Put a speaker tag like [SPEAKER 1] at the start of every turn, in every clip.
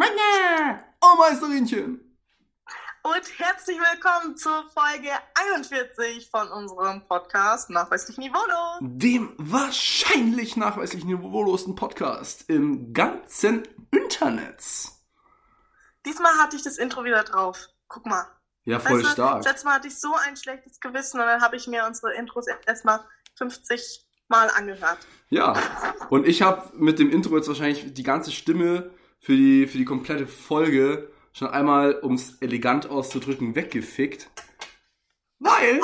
[SPEAKER 1] Männer! Oh, Meisterinchen!
[SPEAKER 2] Und herzlich willkommen zur Folge 41 von unserem Podcast Nachweislich Niveaulos.
[SPEAKER 1] Dem wahrscheinlich nachweislich niveaulosen Podcast im ganzen Internet.
[SPEAKER 2] Diesmal hatte ich das Intro wieder drauf. Guck mal.
[SPEAKER 1] Ja, voll
[SPEAKER 2] Weißt du,
[SPEAKER 1] stark.
[SPEAKER 2] Letztes Mal hatte ich so ein schlechtes Gewissen und dann habe ich mir unsere Intros erstmal 50 Mal angehört.
[SPEAKER 1] Ja, und ich habe mit dem Intro jetzt wahrscheinlich die ganze Stimme für die, für die komplette Folge schon einmal, um es elegant auszudrücken, weggefickt. Weil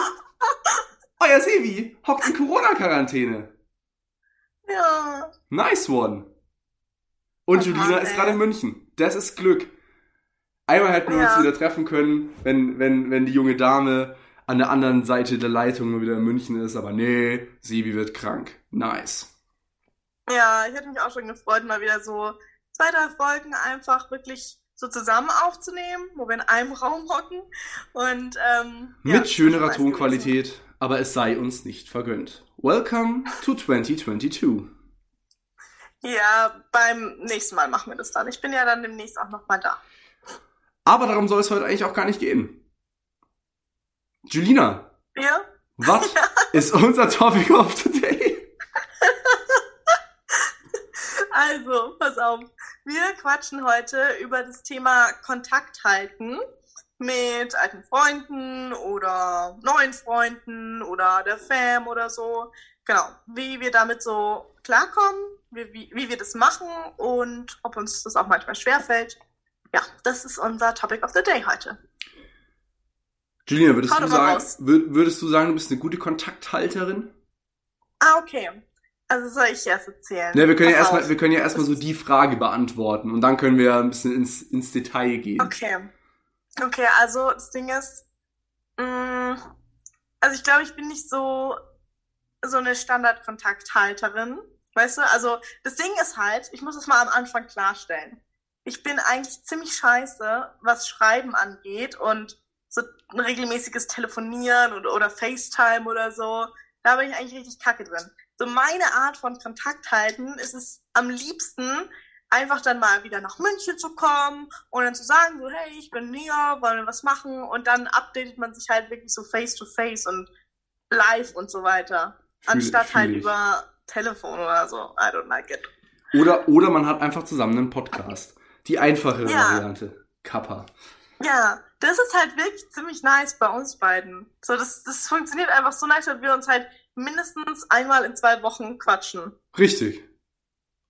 [SPEAKER 1] euer Sevi hockt in Corona-Quarantäne.
[SPEAKER 2] Ja.
[SPEAKER 1] Nice one. Und
[SPEAKER 2] Oh
[SPEAKER 1] Julina ist
[SPEAKER 2] ey.
[SPEAKER 1] gerade in München. Das ist Glück. Einmal hätten wir uns
[SPEAKER 2] Ja.
[SPEAKER 1] wieder treffen können, wenn, wenn, wenn die junge Dame an der anderen Seite der Leitung nur wieder in München ist, aber nee, Sevi wird krank. Nice.
[SPEAKER 2] Ja, ich hätte mich auch schon gefreut, mal wieder so zwei, drei Folgen einfach wirklich so zusammen aufzunehmen, wo wir in einem Raum hocken. Und ähm, ja,
[SPEAKER 1] Mit schönerer
[SPEAKER 2] das ist nice gewesen.
[SPEAKER 1] Tonqualität, aber es sei uns nicht vergönnt. Welcome to 2022.
[SPEAKER 2] Ja, beim nächsten Mal machen wir das dann. Ich bin ja dann demnächst auch nochmal da.
[SPEAKER 1] Aber darum soll es heute eigentlich auch gar nicht gehen. Julina,
[SPEAKER 2] Ja?
[SPEAKER 1] was ist unser Topic of today?
[SPEAKER 2] Also, pass auf. Wir quatschen heute über das Thema Kontakt halten mit alten Freunden oder neuen Freunden oder der Fam oder so. Genau, wie wir damit so klarkommen, wie, wie, wie wir das machen und ob uns das auch manchmal schwerfällt. Ja, das ist unser Topic of the Day heute.
[SPEAKER 1] Julina, würdest du, sagen, würdest du sagen, du bist eine gute Kontakthalterin?
[SPEAKER 2] Ah, okay. Also soll ich erst erzählen?
[SPEAKER 1] Ne, wir können ja erstmal, wir können ja erstmal so die Frage beantworten und dann können wir ein bisschen ins, ins Detail gehen.
[SPEAKER 2] Okay. Okay, also das Ding ist, mh, also ich glaube, ich bin nicht so, so eine Standardkontakthalterin. Weißt du? Also das Ding ist halt, ich muss es mal am Anfang klarstellen. Ich bin eigentlich ziemlich scheiße, was Schreiben angeht und so ein regelmäßiges Telefonieren oder, oder FaceTime oder so. Da bin ich eigentlich richtig kacke drin. So meine Art von Kontakt halten ist es am liebsten, einfach dann mal wieder nach München zu kommen und dann zu sagen, so, hey, ich bin Nia, wollen wir was machen? Und dann updatet man sich halt wirklich so face to face und live und so weiter. Anstatt halt
[SPEAKER 1] ich.
[SPEAKER 2] über Telefon oder so. I don't like it.
[SPEAKER 1] Oder, oder man hat einfach zusammen einen Podcast. Die einfachere
[SPEAKER 2] Ja.
[SPEAKER 1] Variante. Kappa.
[SPEAKER 2] Ja, das ist halt wirklich ziemlich nice bei uns beiden. So, das, das funktioniert einfach so nice, dass wir uns halt mindestens einmal in zwei Wochen quatschen.
[SPEAKER 1] Richtig.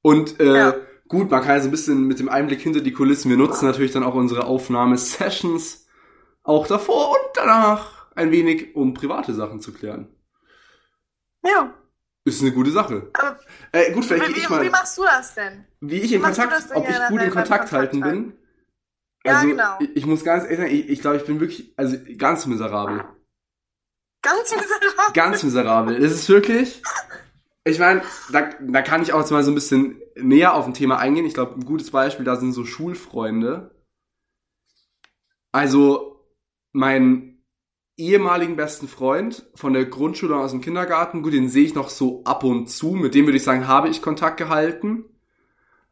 [SPEAKER 1] Und äh,
[SPEAKER 2] Ja.
[SPEAKER 1] gut, man kann ja so ein bisschen mit dem Einblick hinter die Kulissen. Wir nutzen natürlich dann auch unsere Aufnahmesessions auch davor und danach ein wenig, um private Sachen zu klären.
[SPEAKER 2] Ja.
[SPEAKER 1] Ist eine gute Sache.
[SPEAKER 2] Aber
[SPEAKER 1] Äh, gut,
[SPEAKER 2] wie,
[SPEAKER 1] vielleicht
[SPEAKER 2] wie,
[SPEAKER 1] ich mal.
[SPEAKER 2] wie machst du das denn?
[SPEAKER 1] wie ich in
[SPEAKER 2] machst du
[SPEAKER 1] Kontakt, ob ich gut in Kontakt halten
[SPEAKER 2] Kontakt
[SPEAKER 1] bin.
[SPEAKER 2] Ja,
[SPEAKER 1] Also,
[SPEAKER 2] genau.
[SPEAKER 1] ich, ich muss ganz ehrlich sagen, ich, ich glaube, ich bin wirklich, also ganz miserabel.
[SPEAKER 2] Ganz miserabel.
[SPEAKER 1] Ganz miserabel. Es ist wirklich, ich meine, da, da kann ich auch jetzt mal so ein bisschen näher auf ein Thema eingehen. Ich glaube, ein gutes Beispiel da sind so Schulfreunde. Also, mein ehemaligen besten Freund von der Grundschule aus dem Kindergarten, gut, den sehe ich noch so ab und zu. Mit dem würde ich sagen, habe ich Kontakt gehalten.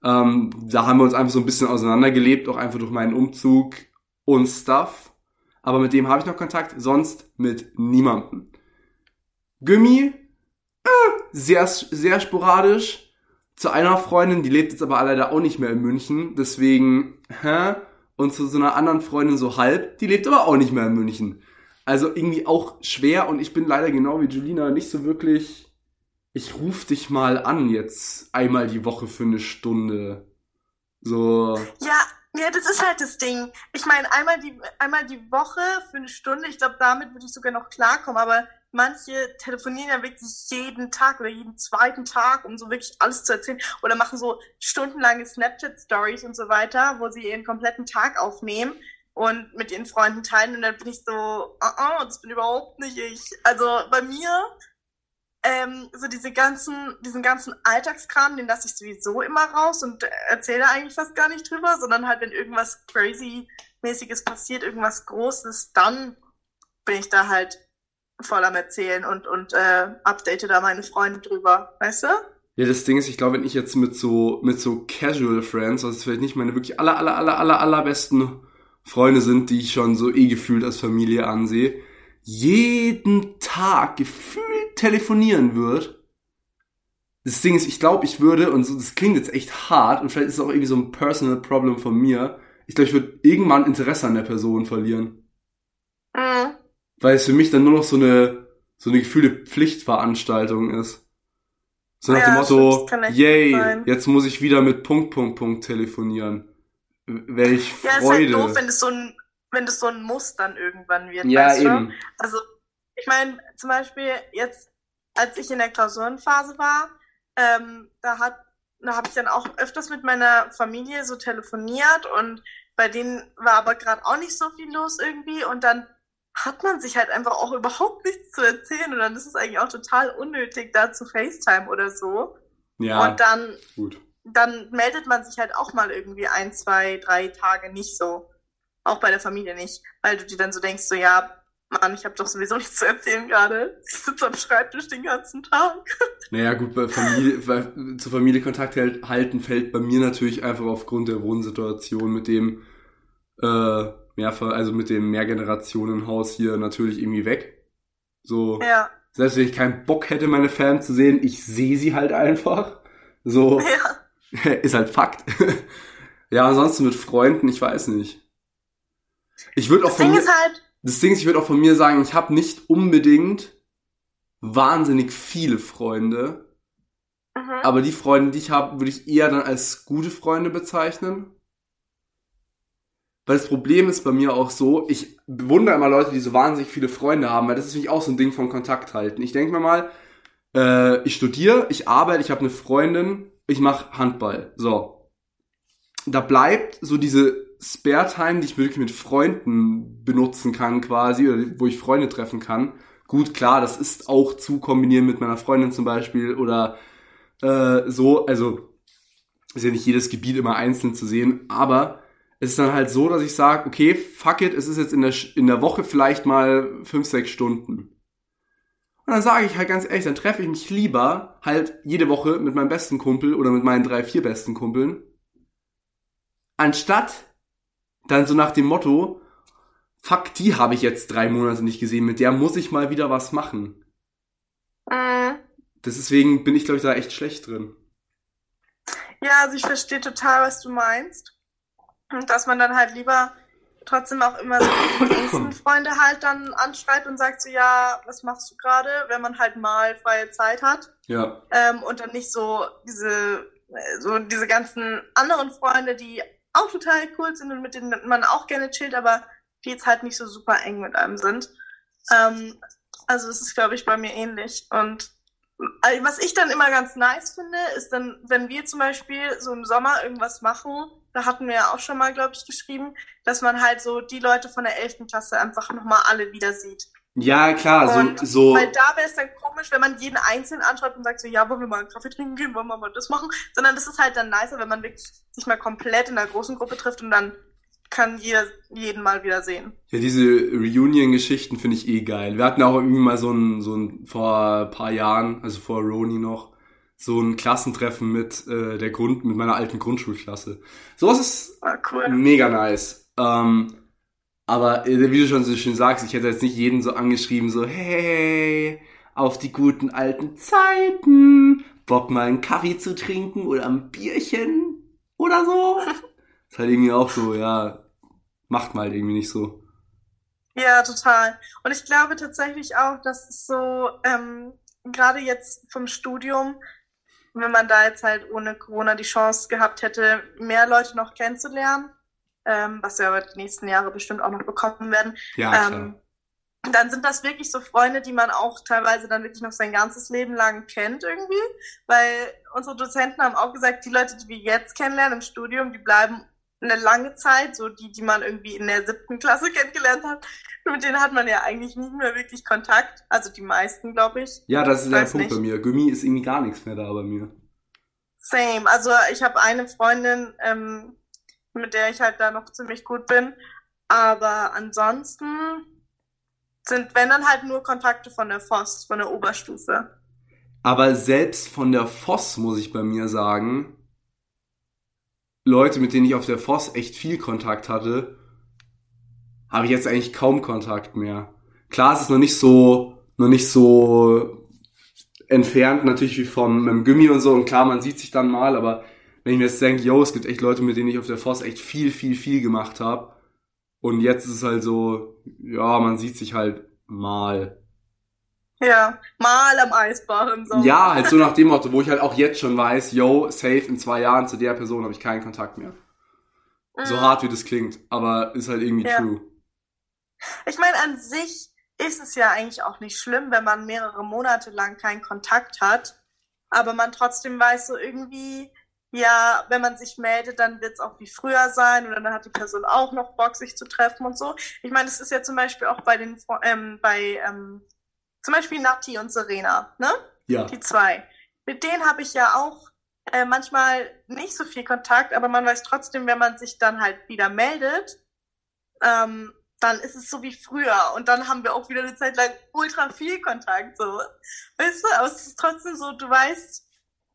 [SPEAKER 1] Ähm, da haben wir uns einfach so ein bisschen auseinandergelebt, auch einfach durch meinen Umzug und Stuff. Aber mit dem habe ich noch Kontakt, sonst mit niemandem. Gummi, äh, sehr, sehr sporadisch. Zu einer Freundin, die lebt jetzt aber leider auch nicht mehr in München, deswegen, hä? Und zu so einer anderen Freundin so halb, die lebt aber auch nicht mehr in München. Also irgendwie auch schwer und ich bin leider genau wie Julina nicht so wirklich, ich ruf dich mal an jetzt einmal die Woche für eine Stunde. So,
[SPEAKER 2] Ja, ja, das ist halt das Ding. Ich meine, einmal die, einmal die Woche für eine Stunde, ich glaube, damit würde ich sogar noch klarkommen, aber manche telefonieren ja wirklich jeden Tag oder jeden zweiten Tag, um so wirklich alles zu erzählen oder machen so stundenlange Snapchat-Stories und so weiter, wo sie ihren kompletten Tag aufnehmen und mit ihren Freunden teilen und dann bin ich so, oh, oh, das bin überhaupt nicht ich. Also bei mir ähm, so diese ganzen, diesen ganzen Alltagskram, den lasse ich sowieso immer raus und erzähle eigentlich fast gar nicht drüber, sondern halt, wenn irgendwas crazy-mäßiges passiert, irgendwas Großes, dann bin ich da halt voll am Erzählen und, und äh, update da meine Freunde drüber, weißt du?
[SPEAKER 1] Ja, das Ding ist, ich glaube, wenn ich jetzt mit so, mit so Casual Friends, was vielleicht nicht meine wirklich aller, aller, aller, aller, allerbesten Freunde sind, die ich schon so eh gefühlt als Familie ansehe, jeden Tag gefühlt telefonieren wird. Das Ding ist, ich glaube, ich würde, und so, das klingt jetzt echt hart, und vielleicht ist es auch irgendwie so ein Personal Problem von mir, ich glaube, ich würde irgendwann Interesse an der Person verlieren.
[SPEAKER 2] Mhm.
[SPEAKER 1] Weil es für mich dann nur noch so eine, so eine gefühlte Pflichtveranstaltung ist. So nach
[SPEAKER 2] Ja,
[SPEAKER 1] dem Motto, yay,
[SPEAKER 2] sein.
[SPEAKER 1] jetzt muss ich wieder mit Punkt, Punkt, Punkt telefonieren. Welch
[SPEAKER 2] Ja, ist halt
[SPEAKER 1] Freude.
[SPEAKER 2] doof, wenn das so ein, wenn das so ein Muss dann irgendwann wird.
[SPEAKER 1] ja,
[SPEAKER 2] weißt du?
[SPEAKER 1] eben.
[SPEAKER 2] Also, ich meine, zum Beispiel jetzt, als ich in der Klausurenphase war, ähm, da hat, da habe ich dann auch öfters mit meiner Familie so telefoniert und bei denen war aber gerade auch nicht so viel los irgendwie und dann hat man sich halt einfach auch überhaupt nichts zu erzählen und dann ist es eigentlich auch total unnötig, da zu FaceTime oder so.
[SPEAKER 1] Ja,
[SPEAKER 2] Und dann,
[SPEAKER 1] gut.
[SPEAKER 2] dann meldet man sich halt auch mal irgendwie ein, zwei, drei Tage nicht so. Auch bei der Familie nicht. Weil du dir dann so denkst, so ja, Mann, ich habe doch sowieso nichts zu erzählen gerade. Ich sitze am Schreibtisch den ganzen Tag.
[SPEAKER 1] Naja, gut, bei Familie, bei, zu Familie Kontakt halten fällt bei mir natürlich einfach aufgrund der Wohnsituation mit dem, äh, Mehrfach, also mit dem Mehrgenerationenhaus hier natürlich irgendwie weg. So,
[SPEAKER 2] Ja,
[SPEAKER 1] selbst wenn ich keinen Bock hätte, meine Fans zu sehen, ich sehe sie halt einfach. So,
[SPEAKER 2] ja.
[SPEAKER 1] ist halt Fakt. ja, ansonsten mit Freunden, ich weiß nicht. Ich würde auch
[SPEAKER 2] Das
[SPEAKER 1] von
[SPEAKER 2] Ding
[SPEAKER 1] mir,
[SPEAKER 2] ist halt,
[SPEAKER 1] das Ding ist, ich würde auch von mir sagen, ich habe nicht unbedingt wahnsinnig viele Freunde,
[SPEAKER 2] mhm.
[SPEAKER 1] aber die Freunde, die ich habe, würde ich eher dann als gute Freunde bezeichnen. Weil das Problem ist bei mir auch so, ich bewundere immer Leute, die so wahnsinnig viele Freunde haben, weil das ist für mich auch so ein Ding vom Kontakt halten. Ich denke mir mal, äh, ich studiere, ich arbeite, ich habe eine Freundin, ich mache Handball. So. Da bleibt so diese Spare-Time, die ich wirklich mit Freunden benutzen kann quasi, oder wo ich Freunde treffen kann. Gut, klar, das ist auch zu kombinieren mit meiner Freundin zum Beispiel oder äh, so. Also ist ja nicht jedes Gebiet immer einzeln zu sehen, aber es ist dann halt so, dass ich sage, okay, fuck it, es ist jetzt in der, in der Woche vielleicht mal fünf, sechs Stunden. Und dann sage ich halt ganz ehrlich, dann treffe ich mich lieber halt jede Woche mit meinem besten Kumpel oder mit meinen drei, vier besten Kumpeln, anstatt dann so nach dem Motto, fuck, die habe ich jetzt drei Monate nicht gesehen, mit der muss ich mal wieder was machen.
[SPEAKER 2] Mhm.
[SPEAKER 1] Deswegen bin ich, glaube ich, da echt schlecht drin.
[SPEAKER 2] Ja, also ich verstehe total, was du meinst. Und dass man dann halt lieber trotzdem auch immer so die engsten Freunde halt dann anschreibt und sagt so, ja, was machst du gerade, wenn man halt mal freie Zeit hat.
[SPEAKER 1] Ja.
[SPEAKER 2] Ähm, und dann nicht so diese, äh, so diese ganzen anderen Freunde, die auch total cool sind und mit denen man auch gerne chillt, aber die jetzt halt nicht so super eng mit einem sind. Ähm, also das ist, glaube ich, bei mir ähnlich. Und äh, was ich dann immer ganz nice finde, ist dann, wenn wir zum Beispiel so im Sommer irgendwas machen, da hatten wir ja auch schon mal, glaube ich, geschrieben, dass man halt so die Leute von der 11. Klasse einfach nochmal alle wieder sieht.
[SPEAKER 1] Ja, klar,
[SPEAKER 2] Und
[SPEAKER 1] so, so,
[SPEAKER 2] Weil da wäre es dann komisch, wenn man jeden einzeln anschaut und sagt so, ja, wollen wir mal einen Kaffee trinken gehen, wollen wir mal das machen, sondern das ist halt dann nicer, wenn man wirklich sich mal komplett in einer großen Gruppe trifft und dann kann jeder jeden mal wieder sehen.
[SPEAKER 1] Ja, diese Reunion-Geschichten finde ich eh geil. Wir hatten auch irgendwie mal so ein, so ein, vor ein paar Jahren, also vor Roni noch, so ein Klassentreffen mit äh, der Grund, mit meiner alten Grundschulklasse. Sowas ist
[SPEAKER 2] War cool.
[SPEAKER 1] mega nice. Ähm, aber äh, wie du schon so schön sagst, ich hätte jetzt nicht jeden so angeschrieben, so, hey, auf die guten alten Zeiten, Bock mal einen Kaffee zu trinken oder ein Bierchen oder so. ist halt irgendwie auch so, ja, macht mal halt irgendwie nicht so.
[SPEAKER 2] Ja, total. Und ich glaube tatsächlich auch, dass es so, ähm, gerade jetzt vom Studium, wenn man da jetzt halt ohne Corona die Chance gehabt hätte, mehr Leute noch kennenzulernen, ähm, was wir aber die nächsten Jahre bestimmt auch noch bekommen werden,
[SPEAKER 1] Ja,
[SPEAKER 2] ähm, dann sind das wirklich so Freunde, die man auch teilweise dann wirklich noch sein ganzes Leben lang kennt irgendwie, weil unsere Dozenten haben auch gesagt, die Leute, die wir jetzt kennenlernen im Studium, die bleiben eine lange Zeit, so die, die man irgendwie in der siebten Klasse kennengelernt hat, mit denen hat man ja eigentlich nie mehr wirklich Kontakt, also die meisten, glaube ich.
[SPEAKER 1] Ja, das ist der Punkt
[SPEAKER 2] nicht.
[SPEAKER 1] bei mir. Gummi ist irgendwie gar nichts mehr da bei mir.
[SPEAKER 2] Same. Also ich habe eine Freundin, ähm, mit der ich halt da noch ziemlich gut bin. Aber ansonsten sind, wenn dann halt nur Kontakte von der FOS, von der Oberstufe.
[SPEAKER 1] Aber selbst von der Voss muss ich bei mir sagen, Leute, mit denen ich auf der Voss echt viel Kontakt hatte, habe ich jetzt eigentlich kaum Kontakt mehr. Klar, es ist noch nicht so, noch nicht so entfernt natürlich wie vom Gummi und so und klar, man sieht sich dann mal, aber wenn ich mir jetzt denke, yo, es gibt echt Leute, mit denen ich auf der Voss echt viel, viel, viel gemacht habe und jetzt ist es halt so, ja, man sieht sich halt mal.
[SPEAKER 2] Ja, mal am Eisbach im Sommer.
[SPEAKER 1] Ja, halt so nach dem Motto, wo ich halt auch jetzt schon weiß, yo, safe in zwei Jahren zu der Person habe ich keinen Kontakt mehr. So
[SPEAKER 2] Mhm.
[SPEAKER 1] hart wie das klingt, aber ist halt irgendwie
[SPEAKER 2] Ja.
[SPEAKER 1] true.
[SPEAKER 2] Ich meine, an sich ist es ja eigentlich auch nicht schlimm, wenn man mehrere Monate lang keinen Kontakt hat, aber man trotzdem weiß so irgendwie, ja, wenn man sich meldet, dann wird es auch wie früher sein oder dann hat die Person auch noch Bock, sich zu treffen und so. Ich meine, es ist ja zum Beispiel auch bei den, ähm, bei, ähm, zum Beispiel Nati und Serena, ne?
[SPEAKER 1] Ja.
[SPEAKER 2] Die zwei. Mit denen habe ich ja auch äh, manchmal nicht so viel Kontakt, aber man weiß trotzdem, wenn man sich dann halt wieder meldet, ähm, dann ist es so wie früher. Und dann haben wir auch wieder eine Zeit lang ultra viel Kontakt. So. Weißt du, aber es ist trotzdem so, du weißt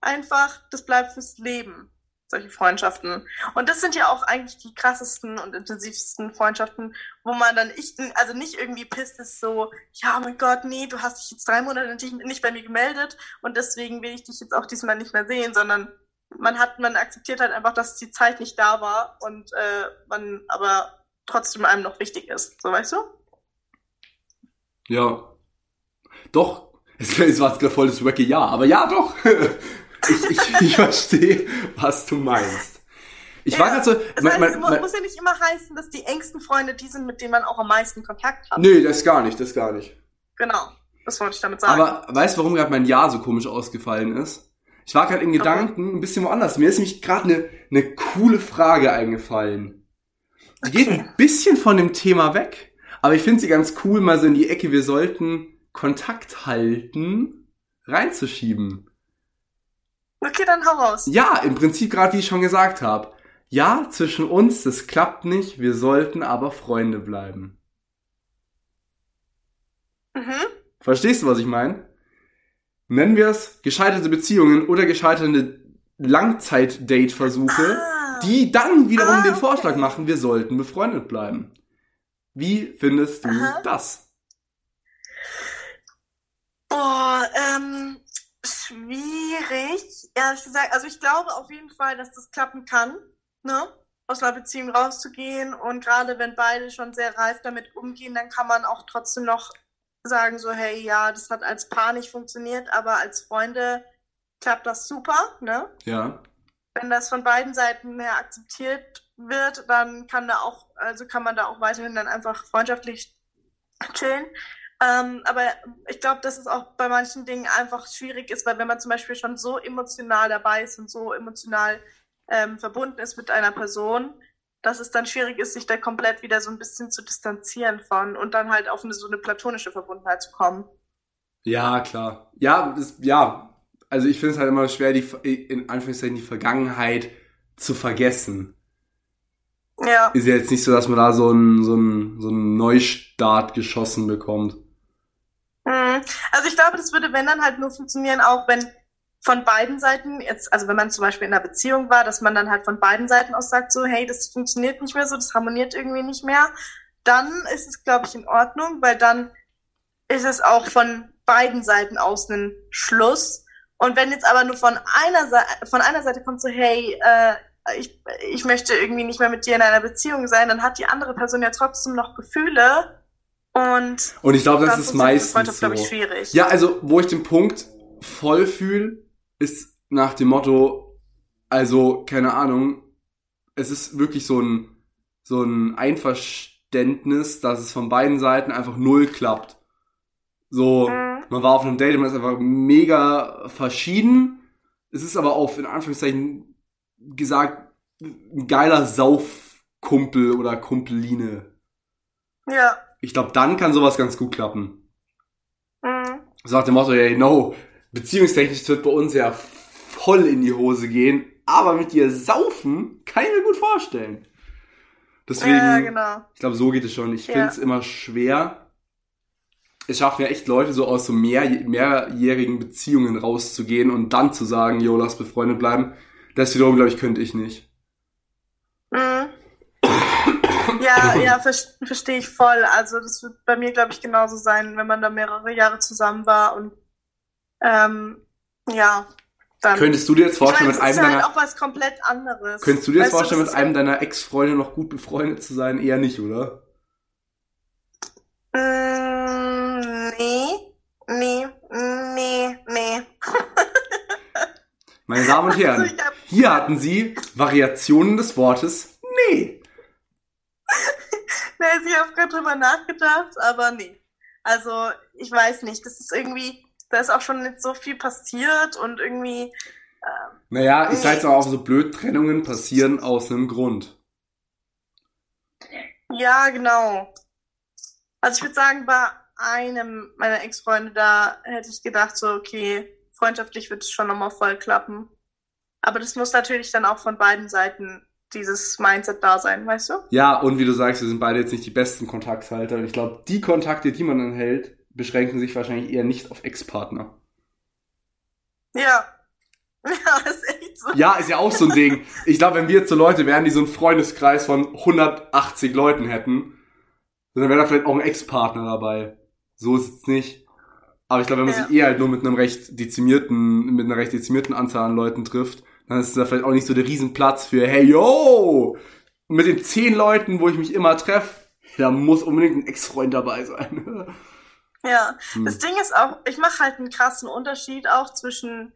[SPEAKER 2] einfach, das bleibt fürs Leben, solche Freundschaften. Und das sind ja auch eigentlich die krassesten und intensivsten Freundschaften, wo man dann ich, also nicht irgendwie pisst ist so, ja, oh mein Gott, nee, du hast dich jetzt drei Monate nicht, bei mir gemeldet und deswegen will ich dich jetzt auch diesmal nicht mehr sehen, sondern man hat, man akzeptiert halt einfach, dass die Zeit nicht da war und äh, man aber trotzdem einem noch wichtig ist. So weißt du?
[SPEAKER 1] Ja. Doch. Es war jetzt gerade voll das wacky Ja, aber ja, doch. Ich, ich, ich verstehe, was du meinst. Ich war
[SPEAKER 2] Ja,
[SPEAKER 1] gerade so.
[SPEAKER 2] Es
[SPEAKER 1] mein- mein- mein-
[SPEAKER 2] muss ja nicht immer heißen, dass die engsten Freunde die sind, mit denen man auch am meisten Kontakt hat.
[SPEAKER 1] Nee, das gar nicht, das gar nicht.
[SPEAKER 2] Genau. Das wollte ich damit sagen.
[SPEAKER 1] Aber weißt du, warum gerade mein Ja so komisch ausgefallen ist? Ich war gerade in Gedanken ein bisschen woanders. Mir ist nämlich gerade eine ne coole Frage eingefallen. Die geht
[SPEAKER 2] Okay.
[SPEAKER 1] ein bisschen von dem Thema weg, aber ich finde sie ganz cool, mal so in die Ecke, wir sollten Kontakt halten, reinzuschieben.
[SPEAKER 2] Okay, dann hau raus.
[SPEAKER 1] Ja, im Prinzip gerade wie ich schon gesagt habe. Ja, zwischen uns, das klappt nicht, wir sollten aber Freunde bleiben.
[SPEAKER 2] Mhm.
[SPEAKER 1] Verstehst du, was ich meine? Nennen wir es gescheiterte Beziehungen oder gescheiterte Langzeit-Date-Versuche,
[SPEAKER 2] Ah.
[SPEAKER 1] die dann wiederum
[SPEAKER 2] Ah,
[SPEAKER 1] den. Vorschlag machen, wir sollten befreundet bleiben. Wie findest du
[SPEAKER 2] Aha.
[SPEAKER 1] das?
[SPEAKER 2] Boah, ähm, schwierig. Ehrlich gesagt, also ich glaube auf jeden Fall, dass das klappen kann, ne? Aus einer Beziehung rauszugehen. Und gerade wenn beide schon sehr reif damit umgehen, dann kann man auch trotzdem noch sagen, so, hey, ja, das hat als Paar nicht funktioniert, aber als Freunde klappt das super, ne?
[SPEAKER 1] Ja.
[SPEAKER 2] wenn das von beiden Seiten her akzeptiert wird, dann kann da auch, also kann man da auch weiterhin dann einfach freundschaftlich chillen. Ähm, aber ich glaube, dass es auch bei manchen Dingen einfach schwierig ist, weil wenn man zum Beispiel schon so emotional dabei ist und so emotional ähm, verbunden ist mit einer Person, dass es dann schwierig ist, sich da komplett wieder so ein bisschen zu distanzieren von und dann halt auf eine, so eine platonische Verbundenheit zu kommen.
[SPEAKER 1] Ja, klar. Ja, das, ja. Also ich finde es halt immer schwer, die, in Anführungszeichen, die Vergangenheit zu vergessen.
[SPEAKER 2] Ja.
[SPEAKER 1] Ist ja jetzt nicht so, dass man da so einen, so einen, so einen Neustart geschossen bekommt.
[SPEAKER 2] Also ich glaube, das würde, wenn dann halt nur funktionieren, auch wenn von beiden Seiten jetzt, also wenn man zum Beispiel in einer Beziehung war, dass man dann halt von beiden Seiten aus sagt, so, hey, das funktioniert nicht mehr so, das harmoniert irgendwie nicht mehr, dann ist es, glaube ich, in Ordnung, weil dann ist es auch von beiden Seiten aus ein Schluss. Und wenn jetzt aber nur von einer Seite, von einer Seite kommt so, hey, äh, ich, ich möchte irgendwie nicht mehr mit dir in einer Beziehung sein, dann hat die andere Person ja trotzdem noch Gefühle und
[SPEAKER 1] Und ich glaube, das ist meistens
[SPEAKER 2] Freundschaft,
[SPEAKER 1] so.
[SPEAKER 2] glaube ich, schwierig.
[SPEAKER 1] Ja, also wo ich den Punkt voll fühle, ist nach dem Motto, also keine Ahnung, es ist wirklich so ein so ein Einverständnis, dass es von beiden Seiten einfach null klappt. So,
[SPEAKER 2] Mhm.
[SPEAKER 1] man war auf einem Date und man ist einfach mega verschieden. Es ist aber auf in Anführungszeichen gesagt ein geiler Saufkumpel oder Kumpeline.
[SPEAKER 2] Ja.
[SPEAKER 1] Ich glaube, dann kann sowas ganz gut klappen.
[SPEAKER 2] Mhm.
[SPEAKER 1] So nach dem Motto, hey, no, beziehungstechnisch wird bei uns ja voll in die Hose gehen, aber mit dir saufen kann ich mir gut vorstellen. Deswegen,
[SPEAKER 2] Ja, genau.
[SPEAKER 1] ich glaube, so geht es schon. Ich
[SPEAKER 2] Ja.
[SPEAKER 1] finde es immer schwer. es schaffen ja echt Leute, so aus so mehr, mehrjährigen Beziehungen rauszugehen und dann zu sagen, jo, lass befreundet bleiben. Das wiederum, glaube ich, könnte ich nicht.
[SPEAKER 2] Mhm. Ja, ja, ver verstehe ich voll. Also das wird bei mir, glaube ich, genauso sein, wenn man da mehrere Jahre zusammen war und ähm, ja,
[SPEAKER 1] dann. Könntest du dir jetzt vorstellen,
[SPEAKER 2] mit einem halt deiner. auch was komplett anderes.
[SPEAKER 1] Könntest du dir jetzt vorstellen, mit einem deiner Ex-Freunde noch gut befreundet zu sein? Eher nicht, oder?
[SPEAKER 2] Mm, nee, nee, nee, nee.
[SPEAKER 1] Meine Damen und Herren, also hier hatten Sie Variationen des Wortes nee.
[SPEAKER 2] nee, ich habe gerade drüber nachgedacht, aber nee. Also, ich weiß nicht, das ist irgendwie, da ist auch schon nicht so viel passiert und irgendwie.
[SPEAKER 1] Äh, naja, ich sage jetzt auch so blöd, Trennungen passieren aus einem Grund.
[SPEAKER 2] Ja, genau. Also ich würde sagen, bei einem meiner Ex-Freunde, da hätte ich gedacht, so, okay, freundschaftlich wird es schon nochmal voll klappen. Aber das muss natürlich dann auch von beiden Seiten dieses Mindset da sein, weißt du?
[SPEAKER 1] Ja, und wie du sagst, wir sind beide jetzt nicht die besten Kontakthalter. Und ich glaube, die Kontakte, die man dann hält, beschränken sich wahrscheinlich eher nicht auf Ex-Partner.
[SPEAKER 2] Ja. Ja, ist echt so.
[SPEAKER 1] Ja, ist ja auch so ein Ding. Ich glaube, wenn wir jetzt so Leute wären, die so einen Freundeskreis von 180 Leuten hätten, dann wäre da vielleicht auch ein Ex-Partner dabei. So ist es nicht. Aber ich glaube, wenn man ja. sich eher halt nur mit einem recht dezimierten, mit einer recht dezimierten Anzahl an Leuten trifft, dann ist da vielleicht auch nicht so der Riesenplatz für, hey, yo! mit den zehn Leuten, wo ich mich immer treffe, da muss unbedingt ein Ex-Freund dabei sein.
[SPEAKER 2] Ja, hm. das Ding ist auch, ich mache halt einen krassen Unterschied auch zwischen,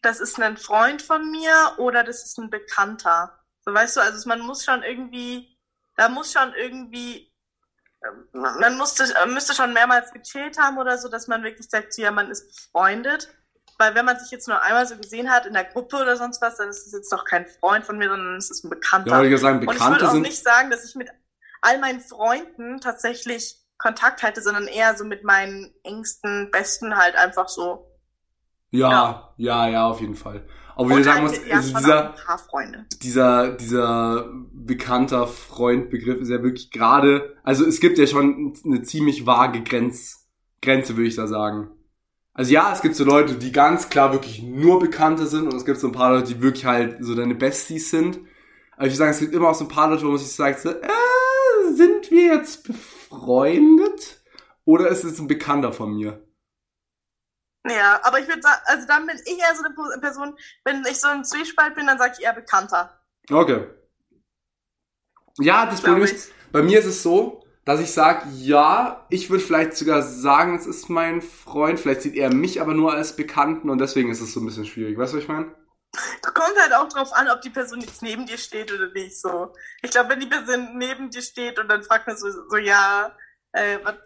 [SPEAKER 2] das ist ein Freund von mir oder das ist ein Bekannter. So weißt du, also man muss schon irgendwie, da muss schon irgendwie, ähm, man musste, müsste schon mehrmals gechillt haben oder so, dass man wirklich sagt, ja, man ist befreundet. Weil wenn man sich jetzt nur einmal so gesehen hat in der Gruppe oder sonst was, dann ist es jetzt doch kein Freund von mir, sondern es ist ein Bekannter.
[SPEAKER 1] Ja, ich sagen, Bekannte Und ich würde
[SPEAKER 2] auch nicht sagen, dass ich mit all meinen Freunden tatsächlich Kontakt halte, sondern eher so mit meinen engsten, besten halt einfach so.
[SPEAKER 1] Ja, ja, ja, ja auf jeden Fall. Aber wie du sagen musst, also dieser, dieser, dieser bekannter Freundbegriff ist ja wirklich gerade, also es gibt ja schon eine ziemlich vage Grenz, Grenze, würde ich da sagen. Also ja, es gibt so Leute, die ganz klar wirklich nur Bekannte sind und es gibt so ein paar Leute, die wirklich halt so deine Besties sind. Aber ich würde sagen, es gibt immer auch so ein paar Leute, wo man sich sagt, so, äh, sind wir jetzt befreundet? Oder ist es ein Bekannter von mir?
[SPEAKER 2] Ja, aber ich würde sagen, also dann bin ich eher so eine Person, wenn ich so ein Zwiespalt bin, dann sage ich eher Bekannter.
[SPEAKER 1] Okay. Ja, das Problem ist, bei mir ist es so, dass ich sage, ja, ich würde vielleicht sogar sagen, es ist mein Freund, vielleicht sieht er mich aber nur als Bekannten und deswegen ist es so ein bisschen schwierig. Weißt du, was ich meine?
[SPEAKER 2] Kommt halt auch drauf an, ob die Person jetzt neben dir steht oder nicht so. Ich glaube, wenn die Person neben dir steht und dann fragt man so, so ja, äh, was,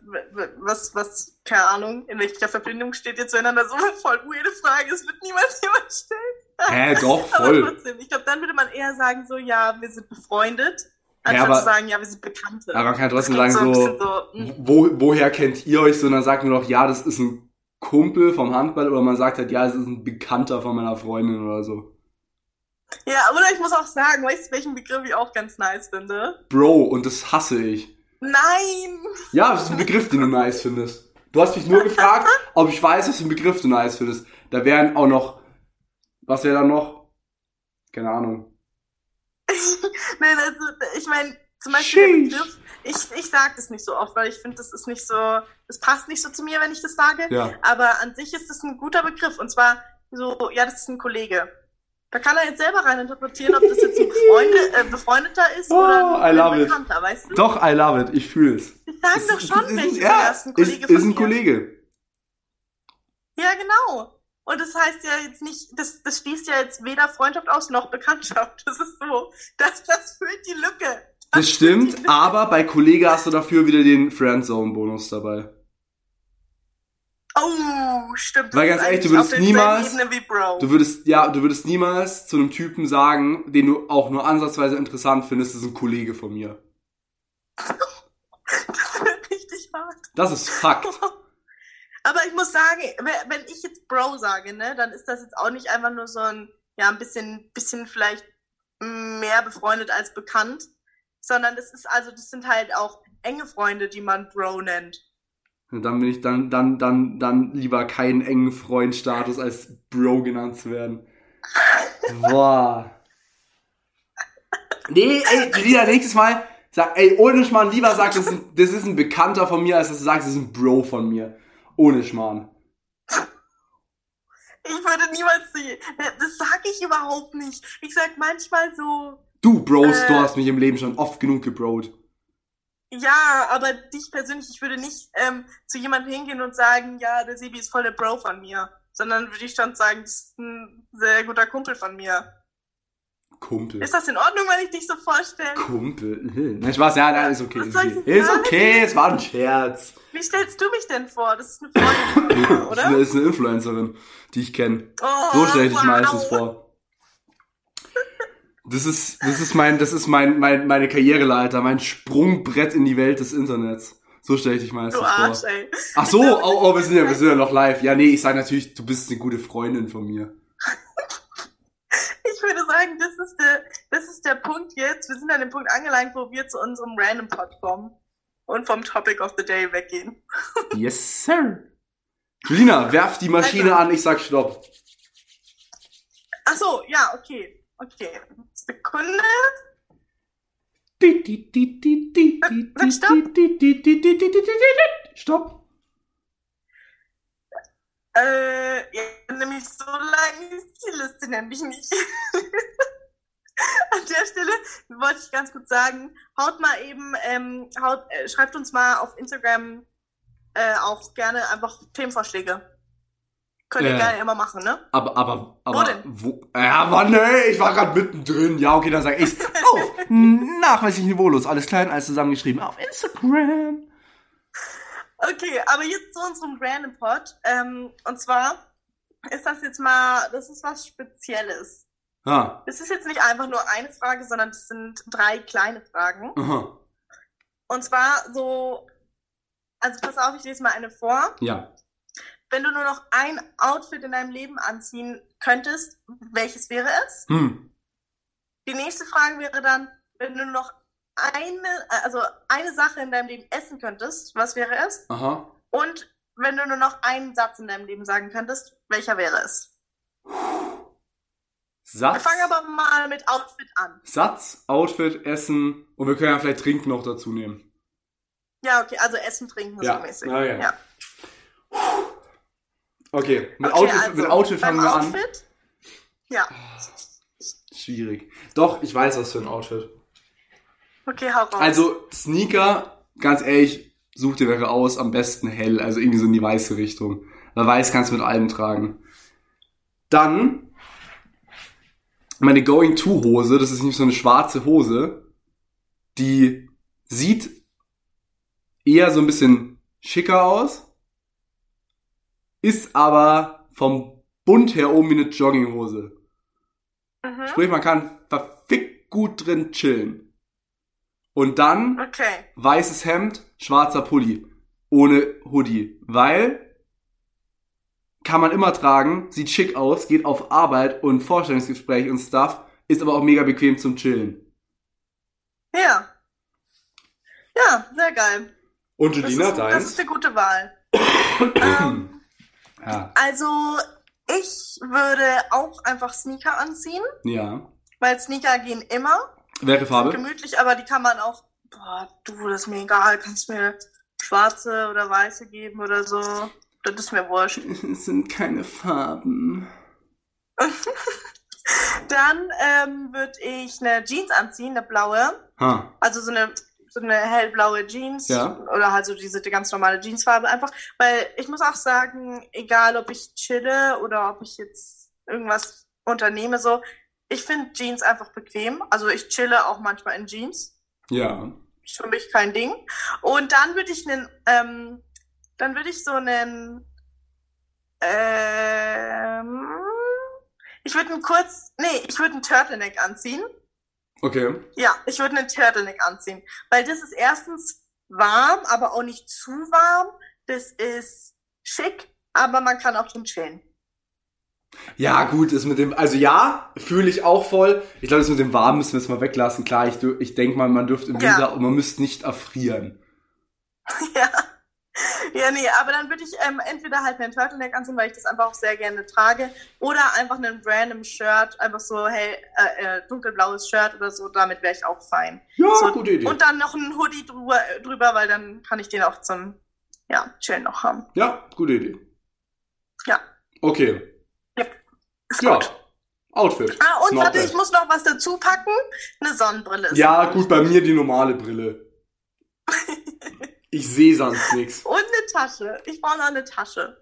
[SPEAKER 2] was, was, keine Ahnung, in welcher Verbindung steht ihr zueinander, so voll weirde Frage, es wird niemals jemand stellen.
[SPEAKER 1] Hä, doch, voll.
[SPEAKER 2] Aber trotzdem, ich glaube, dann würde man eher sagen so, ja, wir sind befreundet. Anstatt ja, aber, zu sagen, ja, wir sind Bekannte.
[SPEAKER 1] Aber man kann trotzdem sagen, so, so hm. wo, woher kennt ihr euch so? Und dann sagt man doch, ja, das ist ein Kumpel vom Handball oder man sagt halt, ja, es ist ein Bekannter von meiner Freundin oder so.
[SPEAKER 2] Ja, oder ich muss auch sagen, weißt du, welchen Begriff ich auch ganz nice finde?
[SPEAKER 1] Bro, und das hasse ich.
[SPEAKER 2] Nein!
[SPEAKER 1] Ja, das ist ein Begriff, den du nice findest. Du hast mich nur gefragt, ob ich weiß, was für ein Begriff du nice findest. Da wären auch noch, was wäre da noch? Keine Ahnung.
[SPEAKER 2] Nein, also ich meine, zum Beispiel der Begriff, ich, ich sage das nicht so oft, weil ich finde, das ist nicht so, das passt nicht so zu mir, wenn ich das sage. Ja. Aber an sich ist das ein guter Begriff. Und zwar so, ja, das ist ein Kollege. Da kann er jetzt selber reininterpretieren, ob das jetzt ein Befreunde, äh, Befreundeter ist oh, oder ein, ein Bekannter, it. weißt du?
[SPEAKER 1] Doch, I love it. Ich fühle es.
[SPEAKER 2] Ich sage doch schon, welches
[SPEAKER 1] ja, ist ein Kollege ist, ist ein Kollege.
[SPEAKER 2] Ja, genau. Und das heißt ja jetzt nicht, das, das schließt ja jetzt weder Freundschaft aus noch Bekanntschaft. Das ist so, das, das füllt die Lücke.
[SPEAKER 1] Das, das stimmt, aber bei Kollege hast du dafür wieder den Friendzone-Bonus dabei.
[SPEAKER 2] Oh, stimmt.
[SPEAKER 1] Weil ganz ehrlich, du würdest niemals, du würdest, ja, du würdest niemals zu einem Typen sagen, den du auch nur ansatzweise interessant findest, das ist ein Kollege von mir.
[SPEAKER 2] das wird richtig hart.
[SPEAKER 1] Das ist Fakt.
[SPEAKER 2] Aber ich muss sagen, wenn ich jetzt Bro sage, ne, dann ist das jetzt auch nicht einfach nur so ein, ja, ein bisschen, bisschen vielleicht mehr befreundet als bekannt, sondern das ist also, das sind halt auch enge Freunde, die man Bro nennt.
[SPEAKER 1] Dann bin ich dann, dann, dann, dann lieber keinen engen Freundstatus als Bro genannt zu werden. Boah. Nee, ey, Julina, nächstes Mal sag, ey, ohne Schmarrn, lieber sag, das ist, ein, das ist ein Bekannter von mir, als dass du sagst, das ist ein Bro von mir. Ohne Schmarrn.
[SPEAKER 2] Ich würde niemals die. Das sag ich überhaupt nicht. Ich sag manchmal so.
[SPEAKER 1] Du, Bros,
[SPEAKER 2] Äh.
[SPEAKER 1] du hast mich im Leben schon oft genug gebrot.
[SPEAKER 2] Ja, aber dich persönlich, ich würde nicht ähm, zu jemandem hingehen und sagen, ja, der Sebi ist voll der Bro von mir. Sondern würde ich schon sagen, das ist ein sehr guter Kumpel von mir.
[SPEAKER 1] Kumpel.
[SPEAKER 2] Ist das in Ordnung, wenn ich dich so vorstelle?
[SPEAKER 1] Kumpel. Nein, Spaß, ja, nein, ist okay. Ist okay, ist okay es war ein Scherz.
[SPEAKER 2] Wie stellst du mich denn vor? Das ist eine Freundin mir,
[SPEAKER 1] Das ist
[SPEAKER 2] oder?
[SPEAKER 1] eine, Influencerin, die ich kenne.
[SPEAKER 2] Oh,
[SPEAKER 1] So stelle ich dich
[SPEAKER 2] wow.
[SPEAKER 1] meistens vor. Das ist, das ist mein, das ist mein, mein, meine Karriereleiter, mein Sprungbrett in die Welt des Internets. So stelle ich dich meistens
[SPEAKER 2] Du Arsch,
[SPEAKER 1] vor.
[SPEAKER 2] ey.
[SPEAKER 1] Ach so, oh, oh, wir sind ja, wir sind ja noch live. Ja, nee, ich sage natürlich, du bist eine gute Freundin von mir.
[SPEAKER 2] Ich würde sagen, das ist der, das ist der Punkt jetzt. Wir sind an dem Punkt angelangt, wo wir zu unserem Random Pod kommen und vom Topic of the Day weggehen.
[SPEAKER 1] Yes, sir. Julina, werf die Maschine
[SPEAKER 2] Also-
[SPEAKER 1] an, ich sag Stopp.
[SPEAKER 2] Ach so, ja, okay. Okay. Sekunde.
[SPEAKER 1] Stopp.
[SPEAKER 2] Äh, ja, nämlich so lang ist die Liste nämlich nicht. An der Stelle wollte ich ganz kurz sagen, haut mal eben, ähm, haut, äh, schreibt uns mal auf Instagram äh, auch gerne einfach Themenvorschläge. Könnt ihr
[SPEAKER 1] Äh.
[SPEAKER 2] gerne immer machen, ne?
[SPEAKER 1] Aber, aber, aber,
[SPEAKER 2] Wo denn?
[SPEAKER 1] wo? Ja, Mann, nee, ich war gerade mittendrin. Ja, okay, dann sag ich's. Auf, nachweislich niveaulos, alles klein, alles zusammengeschrieben auf Instagram.
[SPEAKER 2] Okay, aber jetzt zu unserem Random Pod. Ähm, und zwar ist das jetzt mal, das ist was Spezielles.
[SPEAKER 1] Ha,
[SPEAKER 2] Das ist jetzt nicht einfach nur eine Frage, sondern es sind drei kleine Fragen.
[SPEAKER 1] aha,
[SPEAKER 2] Und zwar so, also pass auf, ich lese mal eine vor.
[SPEAKER 1] ja.
[SPEAKER 2] Wenn du nur noch ein Outfit in deinem Leben anziehen könntest, welches wäre es?
[SPEAKER 1] Hm,
[SPEAKER 2] Die nächste Frage wäre dann, wenn du nur noch eine, also eine Sache in deinem Leben essen könntest, was wäre es?
[SPEAKER 1] aha.
[SPEAKER 2] Und wenn du nur noch einen Satz in deinem Leben sagen könntest, welcher wäre es? Wir
[SPEAKER 1] Satz,
[SPEAKER 2] fangen aber mal mit Outfit an.
[SPEAKER 1] Satz, Outfit, Essen und wir können ja vielleicht Trinken noch dazu nehmen.
[SPEAKER 2] Ja, okay, also Essen, Trinken,
[SPEAKER 1] Ja,
[SPEAKER 2] so mäßig.
[SPEAKER 1] ja, ja.
[SPEAKER 2] ja.
[SPEAKER 1] Okay, mit,
[SPEAKER 2] Okay,
[SPEAKER 1] Outfit,
[SPEAKER 2] also,
[SPEAKER 1] mit Outfit fangen wir an.
[SPEAKER 2] Outfit, Ja,
[SPEAKER 1] Schwierig. Doch, ich weiß was für ein Outfit.
[SPEAKER 2] okay, hau raus.
[SPEAKER 1] Also, Sneaker, ganz ehrlich, such dir welche aus, am besten hell, also irgendwie so in die weiße Richtung. Weil weiß kannst du mit allem tragen. Dann, meine Going-To-Hose, das ist nicht so eine schwarze Hose, die sieht eher so ein bisschen schicker aus, ist aber vom Bund her oben wie eine Jogginghose.
[SPEAKER 2] Mhm.
[SPEAKER 1] Sprich, man kann verfickt gut drin chillen. Und dann
[SPEAKER 2] Okay.
[SPEAKER 1] weißes Hemd, schwarzer Pulli. Ohne Hoodie. Weil kann man immer tragen, sieht schick aus, geht auf Arbeit und Vorstellungsgespräch und Stuff, ist aber auch mega bequem zum Chillen.
[SPEAKER 2] Ja. Ja, sehr geil.
[SPEAKER 1] Und
[SPEAKER 2] Das
[SPEAKER 1] Julina,
[SPEAKER 2] ist, das ist eine gute Wahl. ähm,
[SPEAKER 1] Ja.
[SPEAKER 2] also, ich würde auch einfach Sneaker anziehen,
[SPEAKER 1] ja.
[SPEAKER 2] weil Sneaker gehen immer.
[SPEAKER 1] Welche
[SPEAKER 2] Sind
[SPEAKER 1] Farbe?
[SPEAKER 2] gemütlich, aber die kann man auch. Boah, du, das ist mir egal. Kannst mir schwarze oder weiße geben oder so. Das ist mir wurscht.
[SPEAKER 1] Es sind keine Farben.
[SPEAKER 2] Dann ähm, würde ich eine Jeans anziehen, eine blaue.
[SPEAKER 1] Ha.
[SPEAKER 2] Also so eine, so eine hellblaue Jeans.
[SPEAKER 1] Ja.
[SPEAKER 2] Oder halt so diese die ganz normale Jeansfarbe einfach. Weil ich muss auch sagen, egal ob ich chille oder ob ich jetzt irgendwas unternehme, so, ich finde Jeans einfach bequem. Also ich chille auch manchmal in Jeans.
[SPEAKER 1] Ja.
[SPEAKER 2] Ist für mich kein Ding. Und dann würde ich einen, ähm, dann würde ich so einen, ähm, ich würde einen kurz, nee, ich würde einen Turtleneck anziehen.
[SPEAKER 1] Okay.
[SPEAKER 2] Ja, ich würde einen Turtleneck anziehen. Weil das ist erstens warm, aber auch nicht zu warm. Das ist schick, aber man kann auch drin chillen.
[SPEAKER 1] Ja, gut, ist mit dem, also ja, fühle ich auch voll. Ich glaube, das mit dem Warm müssen wir jetzt mal weglassen. Klar, ich, ich denke mal, man dürfte im
[SPEAKER 2] Ja.
[SPEAKER 1] Winter und man müsste nicht erfrieren.
[SPEAKER 2] ja. Ja, nee, aber dann würde ich ähm, entweder halt einen Turtleneck anziehen, weil ich das einfach auch sehr gerne trage, oder einfach einen random Shirt, einfach so hell, äh, äh, dunkelblaues Shirt oder so, damit wäre ich auch fein.
[SPEAKER 1] Ja,
[SPEAKER 2] so,
[SPEAKER 1] gute Idee.
[SPEAKER 2] Und dann noch ein Hoodie drüber, drüber, weil dann kann ich den auch zum, ja, chillen noch haben.
[SPEAKER 1] Ja, gute Idee.
[SPEAKER 2] Ja.
[SPEAKER 1] Okay.
[SPEAKER 2] Ist
[SPEAKER 1] Ja.
[SPEAKER 2] gut.
[SPEAKER 1] Outfit.
[SPEAKER 2] Ah, und warte, ich muss noch was dazu packen. Eine Sonnenbrille
[SPEAKER 1] Ja,
[SPEAKER 2] gut,
[SPEAKER 1] bei mir die normale Brille. Ich sehe sonst nichts.
[SPEAKER 2] Und eine Tasche. Ich brauche noch eine Tasche.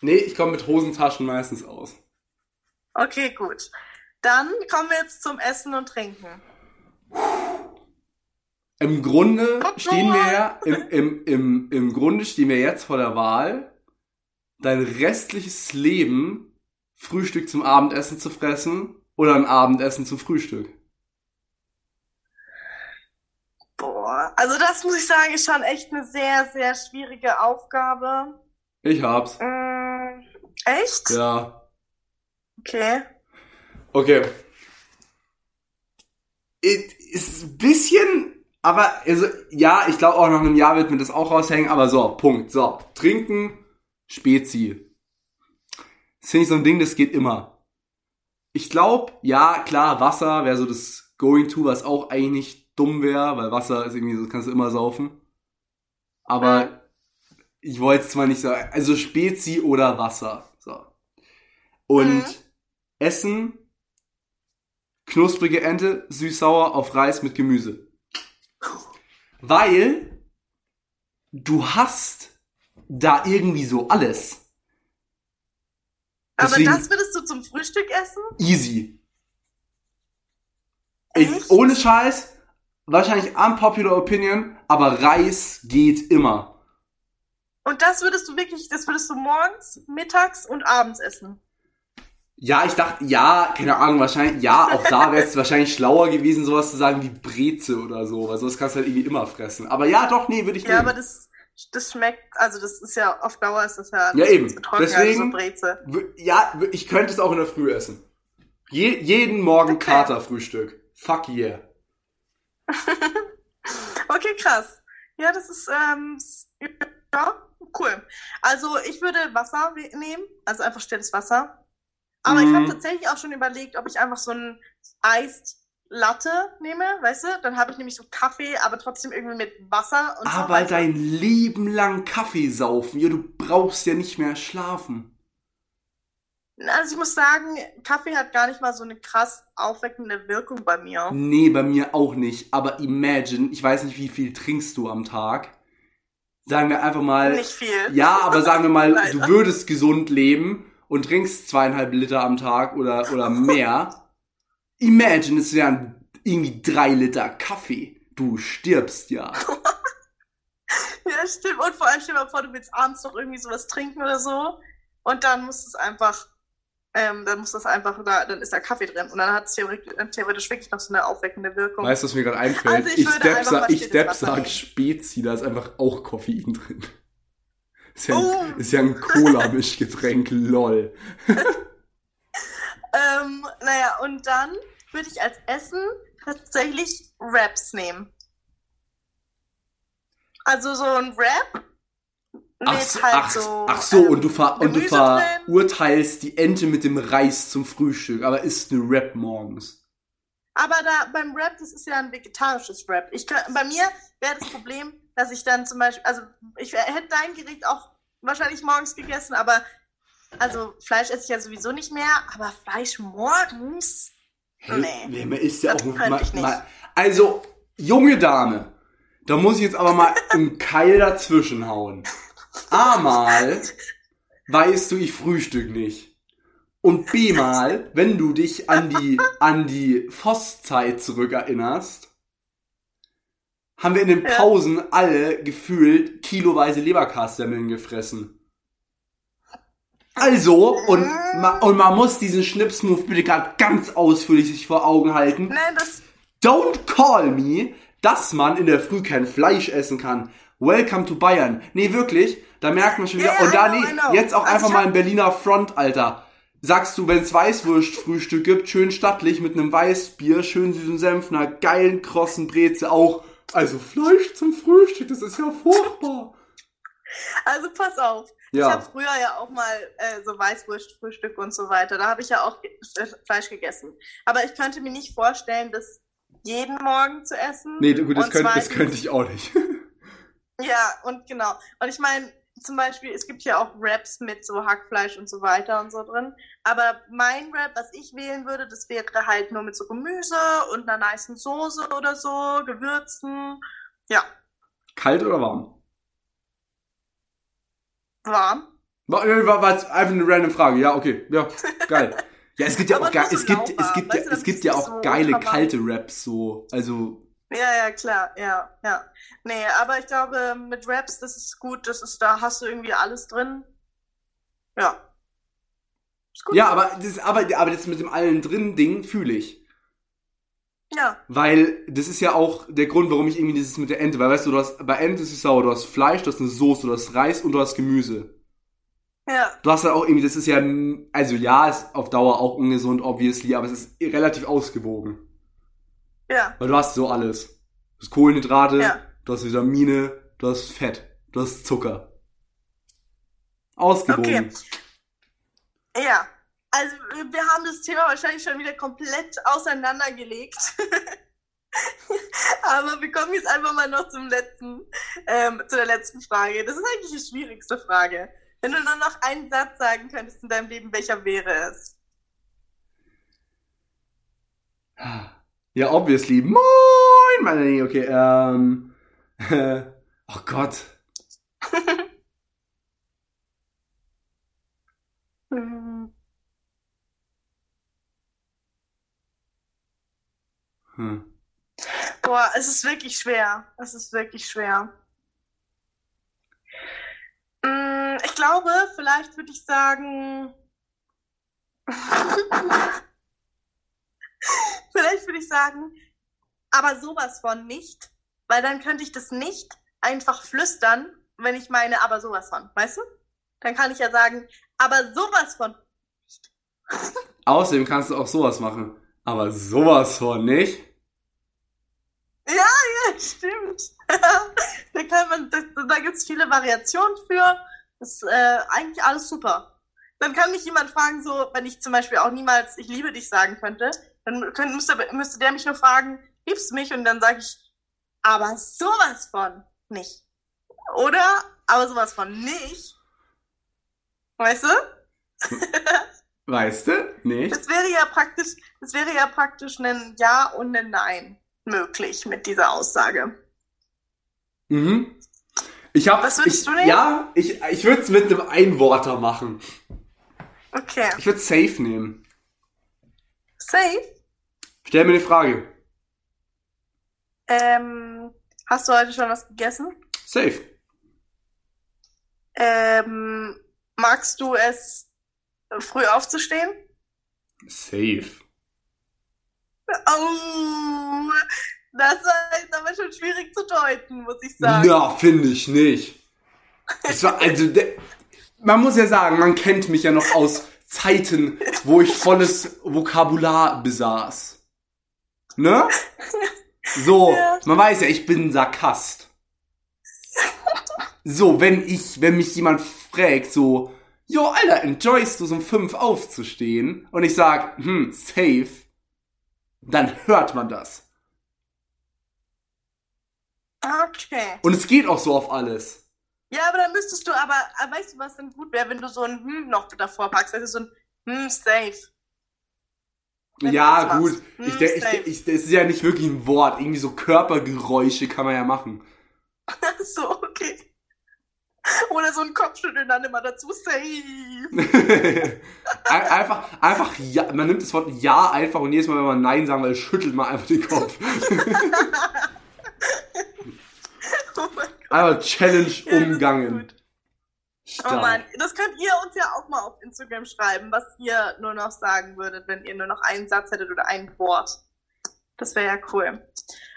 [SPEAKER 1] Nee, ich komme mit Hosentaschen meistens aus.
[SPEAKER 2] Okay, gut. Dann kommen wir jetzt zum Essen und Trinken.
[SPEAKER 1] Im Grunde
[SPEAKER 2] Guck
[SPEAKER 1] stehen wir ja, im, im, im, im Grunde stehen wir jetzt vor der Wahl, dein restliches Leben Frühstück zum Abendessen zu fressen oder ein Abendessen zum Frühstück.
[SPEAKER 2] Boah, also das muss ich sagen, ist schon echt eine sehr, sehr schwierige Aufgabe.
[SPEAKER 1] Ich hab's.
[SPEAKER 2] Mm, echt?
[SPEAKER 1] Ja.
[SPEAKER 2] Okay.
[SPEAKER 1] Okay. It Ist ein bisschen, aber also, ja, ich glaube auch nach einem Jahr wird mir das auch raushängen, aber so, Punkt. So, trinken, Spezi. Das finde ich so ein Ding, das geht immer. Ich glaube, ja, klar, Wasser wäre so das Going-To, was auch eigentlich nicht dumm wäre, weil Wasser ist irgendwie so, das kannst du immer saufen. Aber
[SPEAKER 2] Mhm.
[SPEAKER 1] ich wollte es zwar nicht sagen, also Spezi oder Wasser. So. Und
[SPEAKER 2] Mhm.
[SPEAKER 1] Essen, knusprige Ente, süß-sauer auf Reis mit Gemüse. Weil du hast da irgendwie so alles. Deswegen-
[SPEAKER 2] Aber das würdest du zum Frühstück essen?
[SPEAKER 1] Easy. Ich, ohne Scheiß, wahrscheinlich unpopular opinion, aber Reis geht immer.
[SPEAKER 2] Und das würdest du wirklich, das würdest du morgens, mittags und abends essen.
[SPEAKER 1] Ja, ich dachte, ja, keine Ahnung, wahrscheinlich, ja, auch da wäre es wahrscheinlich schlauer gewesen, sowas zu sagen wie Breze oder so, weil sowas kannst du halt irgendwie immer fressen. Aber ja, doch, nee, würde ich
[SPEAKER 2] Ja,
[SPEAKER 1] nehmen.
[SPEAKER 2] aber das, das schmeckt, also das ist ja auf Dauer ist das ja,
[SPEAKER 1] Ja, eben.
[SPEAKER 2] getrocknet,
[SPEAKER 1] Deswegen-
[SPEAKER 2] so Breze.
[SPEAKER 1] W- Ja, ich könnte es auch in der Früh essen. Je, jeden Morgen
[SPEAKER 2] Okay.
[SPEAKER 1] Katerfrühstück. Fuck yeah.
[SPEAKER 2] Okay, krass. Ja, das ist, ähm, ja, cool. Also ich würde Wasser nehmen, also einfach stilles Wasser. Aber ich
[SPEAKER 1] Mhm.
[SPEAKER 2] habe tatsächlich auch schon überlegt, ob ich einfach so ein Iced Latte nehme, weißt du? Dann habe ich nämlich so Kaffee, aber trotzdem irgendwie mit Wasser und so.
[SPEAKER 1] Aber
[SPEAKER 2] du?
[SPEAKER 1] dein Leben lang Kaffee saufen, ja, du brauchst ja nicht mehr schlafen.
[SPEAKER 2] Also ich muss sagen, Kaffee hat gar nicht mal so eine krass aufweckende Wirkung bei mir.
[SPEAKER 1] Nee, bei mir auch nicht. Aber imagine, ich weiß nicht, wie viel trinkst du am Tag. Sagen wir einfach mal,
[SPEAKER 2] Nicht viel.
[SPEAKER 1] ja, aber sagen wir mal, du würdest gesund leben und trinkst zweieinhalb Liter am Tag oder, oder mehr. Imagine, es wären irgendwie drei Liter Kaffee. Du stirbst ja.
[SPEAKER 2] Ja, stimmt. Und vor allem stell dir mal vor, du willst abends noch irgendwie sowas trinken oder so. Und dann muss es einfach, ähm, dann muss das einfach, da, dann ist da Kaffee drin. Und dann hat es theoretisch, wirklich noch so eine aufweckende Wirkung.
[SPEAKER 1] Weißt du, was mir gerade einfällt?
[SPEAKER 2] Also ich
[SPEAKER 1] Depp,
[SPEAKER 2] was
[SPEAKER 1] ich Depp sag. Spezi, da ist einfach auch Koffein drin. Ist ja
[SPEAKER 2] Oh.
[SPEAKER 1] ein, ist ja ein Cola-Mischgetränk, lol.
[SPEAKER 2] Ähm, naja, und dann würde ich als Essen tatsächlich Wraps nehmen. Also so ein Wrap mit
[SPEAKER 1] Ach so,
[SPEAKER 2] halt
[SPEAKER 1] ach,
[SPEAKER 2] so.
[SPEAKER 1] ach so
[SPEAKER 2] ähm,
[SPEAKER 1] und du, ver und du verurteilst die Ente mit dem Reis zum Frühstück, aber isst eine Rap morgens.
[SPEAKER 2] Aber da beim Wrap, das ist ja ein vegetarisches Wrap. Ich kann, bei mir wäre das Problem, dass ich dann zum Beispiel, also ich hätte dein Gericht auch wahrscheinlich morgens gegessen, aber also Fleisch esse ich ja sowieso nicht mehr, aber Fleisch morgens? Nee.
[SPEAKER 1] nee, man isst ja
[SPEAKER 2] Das
[SPEAKER 1] auch mal, mal. Also, junge Dame, da muss ich jetzt aber mal einen Keil dazwischen hauen. A mal weißt du, ich frühstück nicht. Und B mal, wenn du dich an die, an die Vosszeit zurückerinnerst, haben wir in den
[SPEAKER 2] Ja.
[SPEAKER 1] Pausen alle gefühlt kiloweise Leberkassemmeln gefressen. Also, und, ma, und man muss diesen Schnipsmove bitte gerade ganz ausführlich sich vor Augen halten.
[SPEAKER 2] Nein, das,
[SPEAKER 1] Don't call me, dass man in der Früh kein Fleisch essen kann. Welcome to Bayern. Nee, wirklich, da merkt man schon wieder.
[SPEAKER 2] Ja,
[SPEAKER 1] und da, nee, jetzt auch einfach mal ein Berliner Front, Alter. Sagst du, wenn's Weißwurstfrühstück gibt, schön stattlich mit einem Weißbier, schön süßen Senf, einer geilen krossen Breze auch. Also Fleisch zum Frühstück, das ist ja furchtbar.
[SPEAKER 2] Also pass auf.
[SPEAKER 1] Ja.
[SPEAKER 2] Ich habe früher ja auch mal äh, so Weißwurstfrühstück und so weiter. Da habe ich ja auch ge äh, Fleisch gegessen. Aber ich könnte mir nicht vorstellen, das jeden Morgen zu essen.
[SPEAKER 1] Nee, gut, das,
[SPEAKER 2] Und
[SPEAKER 1] könnte, das könnte ich auch nicht.
[SPEAKER 2] Ja, und genau. Und ich meine, zum Beispiel, es gibt ja auch Wraps mit so Hackfleisch und so weiter und so drin. Aber mein Wrap, was ich wählen würde, das wäre halt nur mit so Gemüse und einer nicen Soße oder so, Gewürzen. Ja,
[SPEAKER 1] Kalt oder warm?
[SPEAKER 2] warm.
[SPEAKER 1] War, äh, war, war einfach eine random Frage. Ja, okay. Ja, geil. Ja, es gibt ja
[SPEAKER 2] Aber
[SPEAKER 1] auch geil,
[SPEAKER 2] nur so
[SPEAKER 1] es gibt, es
[SPEAKER 2] lauwarm,
[SPEAKER 1] gibt ja,
[SPEAKER 2] weißt du,
[SPEAKER 1] es
[SPEAKER 2] damit
[SPEAKER 1] gibt
[SPEAKER 2] es
[SPEAKER 1] ja
[SPEAKER 2] nicht
[SPEAKER 1] auch
[SPEAKER 2] so
[SPEAKER 1] geile kalte Raps so. Also,
[SPEAKER 2] Ja, ja, klar, ja, ja. Nee, aber ich glaube, mit Wraps, das ist gut, das ist, da hast du irgendwie alles drin. Ja. Ist gut.
[SPEAKER 1] ja, aber das, aber, aber das mit dem allen drin Ding fühle ich.
[SPEAKER 2] Ja,
[SPEAKER 1] Weil das ist ja auch der Grund, warum ich irgendwie dieses mit der Ente, weil weißt du, du hast, bei Ente ist es sauer, du hast Fleisch, du hast eine Soße, du hast Reis und du hast Gemüse.
[SPEAKER 2] ja,
[SPEAKER 1] Du hast halt auch irgendwie, das ist ja, also ja, ist auf Dauer auch ungesund, obviously, aber es ist relativ ausgewogen.
[SPEAKER 2] Ja,
[SPEAKER 1] Weil du hast so alles. Du hast Kohlenhydrate,
[SPEAKER 2] Ja.
[SPEAKER 1] du hast Vitamine, du hast Fett, du hast Zucker. Ausgewogen.
[SPEAKER 2] Okay. ja. Also, wir haben das Thema wahrscheinlich schon wieder komplett auseinandergelegt. Aber wir kommen jetzt einfach mal noch zum letzten, ähm, zu der letzten Frage. Das ist eigentlich die schwierigste Frage. Wenn du nur noch einen Satz sagen könntest in deinem Leben, welcher wäre es?
[SPEAKER 1] Ja, obviously. Moin, meine Lieben. Okay, ähm. oh Gott.
[SPEAKER 2] Hm,
[SPEAKER 1] Hm.
[SPEAKER 2] Boah, es ist wirklich schwer. Es ist wirklich schwer. Mm, Ich glaube, vielleicht würde ich sagen. Vielleicht würde ich sagen, aber sowas von nicht, weil dann könnte ich das nicht einfach flüstern, wenn ich meine, aber sowas von, weißt du? Dann kann ich ja sagen, aber sowas von.
[SPEAKER 1] Außerdem kannst du auch sowas machen. Aber sowas von nicht.
[SPEAKER 2] Ja, stimmt. da kann man, da, da gibt es viele Variationen für. Das ist äh, eigentlich alles super. Dann kann mich jemand fragen, so, wenn ich zum Beispiel auch niemals ich liebe dich sagen könnte, dann könnte, müsste, müsste der mich nur fragen, liebst du mich? Und dann sage ich, aber sowas von nicht. Oder, aber sowas von nicht. Weißt du?
[SPEAKER 1] Weißt du? Nicht?
[SPEAKER 2] Das wäre ja praktisch, das wäre ja praktisch ein Ja und ein Nein möglich mit dieser Aussage.
[SPEAKER 1] Mhm. Ich hab,
[SPEAKER 2] Was würdest
[SPEAKER 1] ich,
[SPEAKER 2] du nehmen?
[SPEAKER 1] Ja, ich, ich würde es mit einem Einworter machen.
[SPEAKER 2] Okay.
[SPEAKER 1] Ich würde safe nehmen.
[SPEAKER 2] Safe.
[SPEAKER 1] Stell mir eine Frage.
[SPEAKER 2] Ähm, hast du heute schon was gegessen?
[SPEAKER 1] Safe.
[SPEAKER 2] Ähm, magst du es, äh, früh aufzustehen?
[SPEAKER 1] Safe.
[SPEAKER 2] Oh, das war jetzt aber schon schwierig zu deuten, muss ich sagen.
[SPEAKER 1] Na, finde ich nicht. Es war, also, der, man muss ja sagen, man kennt mich ja noch aus Zeiten, wo ich volles Vokabular besaß. Ne? So,
[SPEAKER 2] Ja.
[SPEAKER 1] man weiß ja, ich bin ein Sarkast. So, wenn ich, wenn mich jemand fragt, so, jo, Alter, enjoyst du es um fünf aufzustehen? Und ich sag, hm, safe, dann hört man das.
[SPEAKER 2] Okay.
[SPEAKER 1] Und es geht auch so auf alles.
[SPEAKER 2] Ja, aber dann müsstest du aber, weißt du, was denn gut wäre, wenn du so ein Hm noch davor packst? Du, so ein Hm, safe. Wenn
[SPEAKER 1] Ja, gut. Ich,
[SPEAKER 2] Hm,
[SPEAKER 1] ich, de, ich, das ist ja nicht wirklich ein Wort. Irgendwie so Körpergeräusche kann man ja machen.
[SPEAKER 2] so, okay. Oder so ein Kopfschütteln dann immer dazu, safe.
[SPEAKER 1] Ein- einfach, einfach ja. Man nimmt das Wort ja einfach und jedes Mal, wenn man Nein sagen will, schüttelt man einfach den Kopf.
[SPEAKER 2] Oh mein Gott.
[SPEAKER 1] Einfach Challenge
[SPEAKER 2] Ja, Oh
[SPEAKER 1] Stark.
[SPEAKER 2] Mann, das könnt ihr uns ja auch mal auf Instagram schreiben, was ihr nur noch sagen würdet, wenn ihr nur noch einen Satz hättet oder ein Wort. Das wäre ja cool.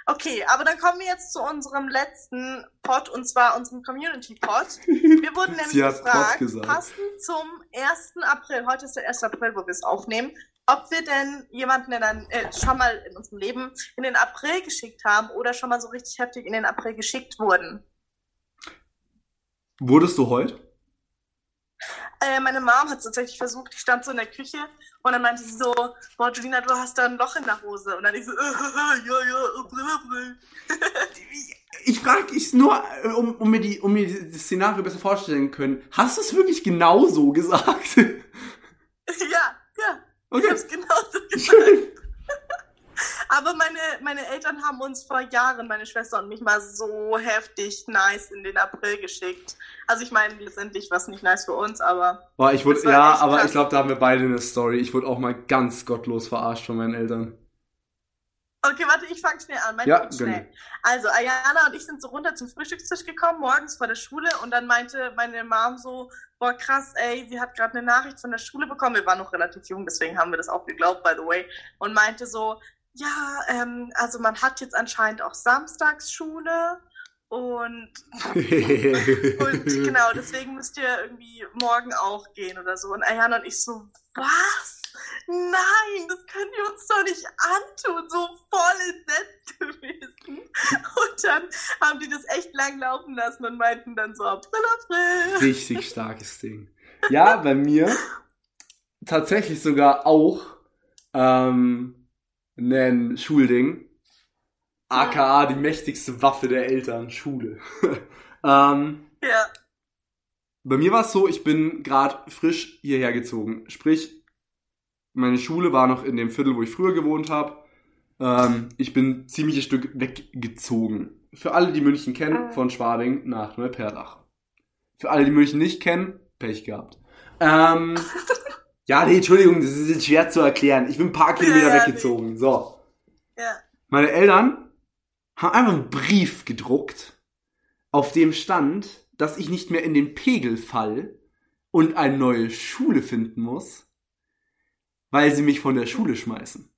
[SPEAKER 2] Okay, aber dann kommen wir jetzt zu unserem letzten Pod und zwar unserem Community-Pod. Wir wurden nämlich
[SPEAKER 1] Pod
[SPEAKER 2] gefragt, passend zum 1. April, heute ist der 1. April, wo wir es aufnehmen, ob wir denn jemanden in ein, äh, schon mal in unserem Leben in den April geschickt haben oder schon mal so richtig heftig in den April geschickt wurden.
[SPEAKER 1] Wurdest du heute?
[SPEAKER 2] Äh, meine Mom hat es tatsächlich versucht. Ich stand so in der Küche und dann meinte sie so, boah, Julina, du hast da ein Loch in der Hose. Und dann ich so, äh, ja, ja,
[SPEAKER 1] ich frage ich nur, äh, um, um, mir die, um mir das Szenario besser vorstellen können. Hast du es wirklich genau so gesagt?
[SPEAKER 2] ja, ja. Okay. Ich hab's genau so gesagt. Schön. Aber meine, meine Eltern haben uns vor Jahren, meine Schwester und mich, mal so heftig nice in den April geschickt. Also ich meine, letztendlich war es nicht nice für uns, aber.
[SPEAKER 1] Boah, ich wurde, ja, aber krass. ich glaube, da haben wir beide eine Story. Ich wurde auch mal ganz gottlos verarscht von meinen Eltern.
[SPEAKER 2] Okay, warte, ich fange schnell an. Mein
[SPEAKER 1] ja,
[SPEAKER 2] schnell. Also, Ayana und ich sind so runter zum Frühstückstisch gekommen, morgens vor der Schule, und dann meinte meine Mom so, boah, krass, ey, sie hat gerade eine Nachricht von der Schule bekommen. Wir waren noch relativ jung, deswegen haben wir das auch geglaubt, by the way. Und meinte so, ja, ähm, also man hat jetzt anscheinend auch Samstagsschule und, und genau, deswegen müsst ihr irgendwie morgen auch gehen oder so. Und Ayana und ich so, was? Nein, das können wir uns doch nicht antun, so voll entsetzt gewesen. Und dann haben die das echt lang laufen lassen und meinten dann so, April, April.
[SPEAKER 1] Richtig starkes Ding. Ja, bei mir tatsächlich sogar auch ähm, ein Schulding. AKA die mächtigste Waffe der Eltern, Schule. ähm,
[SPEAKER 2] ja.
[SPEAKER 1] Bei mir war es so, ich bin gerade frisch hierher gezogen. Sprich, meine Schule war noch in dem Viertel, wo ich früher gewohnt habe. Ähm, ich bin ziemliches Stück weggezogen. Für alle, die München kennen, ah. von Schwabing nach Neuperdach. Für alle, die München nicht kennen, Pech gehabt. Ähm, Ja, nee, Entschuldigung, das ist jetzt schwer zu erklären. Ich bin ein paar Kilometer ja, weggezogen. Nee. So.
[SPEAKER 2] Ja.
[SPEAKER 1] Meine Eltern haben einfach einen Brief gedruckt, auf dem stand, dass ich nicht mehr in den Pegel fall und eine neue Schule finden muss, weil sie mich von der Schule schmeißen.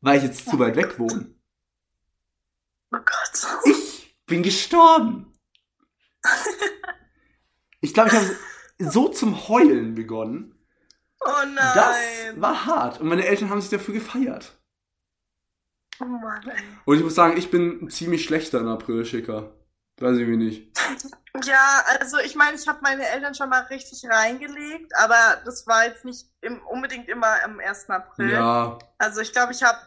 [SPEAKER 1] Weil ich jetzt zu weit weg wohne.
[SPEAKER 2] Oh Gott.
[SPEAKER 1] Ich bin gestorben. Ich glaube, ich habe so zum Heulen begonnen.
[SPEAKER 2] Oh nein.
[SPEAKER 1] Das war hart. Und meine Eltern haben sich dafür gefeiert.
[SPEAKER 2] Oh Mann, ey.
[SPEAKER 1] Und ich muss sagen, ich bin ziemlich schlechter in April-Schicker. Weiß ich wie nicht.
[SPEAKER 2] Ja, also ich meine, ich habe meine Eltern schon mal richtig reingelegt, aber das war jetzt nicht im, unbedingt immer am 1. April.
[SPEAKER 1] Ja.
[SPEAKER 2] Also ich glaube, ich habe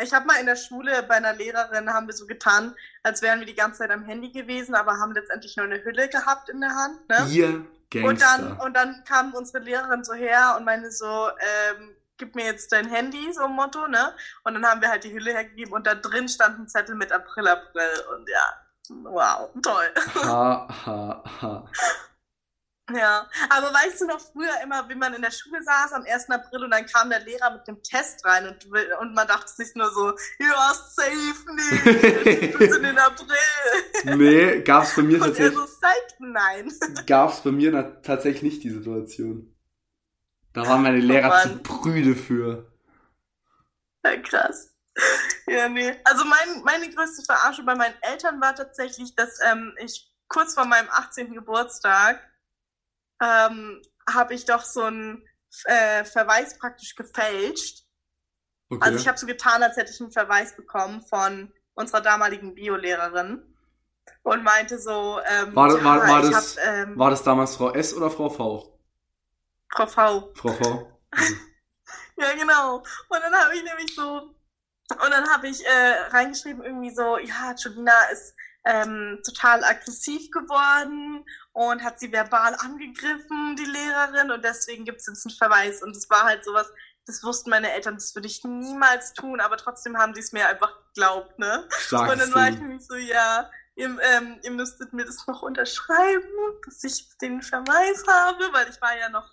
[SPEAKER 2] ich habe mal in der Schule bei einer Lehrerin, haben wir so getan, als wären wir die ganze Zeit am Handy gewesen, aber haben letztendlich nur eine Hülle gehabt in der Hand. Ne?
[SPEAKER 1] Ihr Gangster.
[SPEAKER 2] Und dann, und dann kam unsere Lehrerin so her und meinte so, ähm, gib mir jetzt dein Handy, so ein Motto, ne? Und dann haben wir halt die Hülle hergegeben und da drin stand ein Zettel mit April, April und ja, wow, toll.
[SPEAKER 1] Ha, ha, ha.
[SPEAKER 2] Ja, aber weißt du noch früher immer, wie man in der Schule saß am 1. April und dann kam der Lehrer mit dem Test rein und, und man dachte sich nur so, ja, safe nicht, wir sind in April.
[SPEAKER 1] Nee, gab's bei mir
[SPEAKER 2] und
[SPEAKER 1] tatsächlich.
[SPEAKER 2] Er so, sagt nein.
[SPEAKER 1] Gab's bei mir tatsächlich nicht die Situation. Da waren meine Lehrer oh zu prüde für.
[SPEAKER 2] Ja, krass. Ja, nee. Also mein, meine größte Verarsche bei meinen Eltern war tatsächlich, dass ähm, ich kurz vor meinem 18. Geburtstag ähm, habe ich doch so einen äh, Verweis praktisch gefälscht. Okay. Also ich habe so getan, als hätte ich einen Verweis bekommen von unserer damaligen Biolehrerin und meinte so, ähm,
[SPEAKER 1] war, ja, war, war, das, hab, ähm, war das damals Frau S oder Frau V?
[SPEAKER 2] Frau V.
[SPEAKER 1] Frau V.
[SPEAKER 2] Mhm. ja, genau. Und dann habe ich nämlich so, und dann habe ich äh, reingeschrieben irgendwie so, ja, Julina ist ähm, total aggressiv geworden und hat sie verbal angegriffen, die Lehrerin, und deswegen gibt es jetzt einen Verweis. Und es war halt sowas, das wussten meine Eltern, das würde ich niemals tun, aber trotzdem haben die es mir einfach geglaubt, ne?
[SPEAKER 1] Starkes
[SPEAKER 2] und dann war ich nämlich so, ja, ihr, ähm, ihr müsstet mir das noch unterschreiben, dass ich den Verweis habe, weil ich war ja noch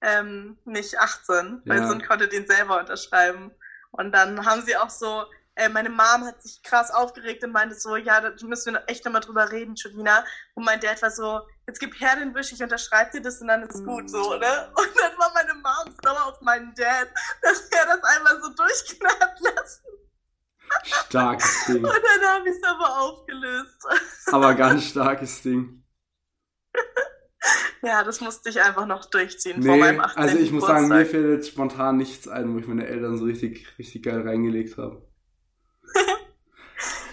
[SPEAKER 2] ähm, nicht 18, weil ja. sonst konnte den selber unterschreiben. Und dann haben sie auch so, äh, meine Mom hat sich krass aufgeregt und meinte so, ja, da müssen wir echt nochmal drüber reden, Julina. Und mein Dad war so, jetzt gib her den Wisch, ich unterschreibe dir das und dann ist gut so, ne? Und dann war meine Mom sauer auf meinen Dad, dass er das einmal so durchknallt lassen.
[SPEAKER 1] Starkes Ding.
[SPEAKER 2] Und dann habe ich es aber aufgelöst.
[SPEAKER 1] Aber ganz starkes Ding.
[SPEAKER 2] Ja, das musste ich einfach noch durchziehen nee, vor meinem 18.
[SPEAKER 1] Also ich muss sagen, mir fällt jetzt spontan nichts ein, wo ich meine Eltern so richtig, richtig geil reingelegt habe.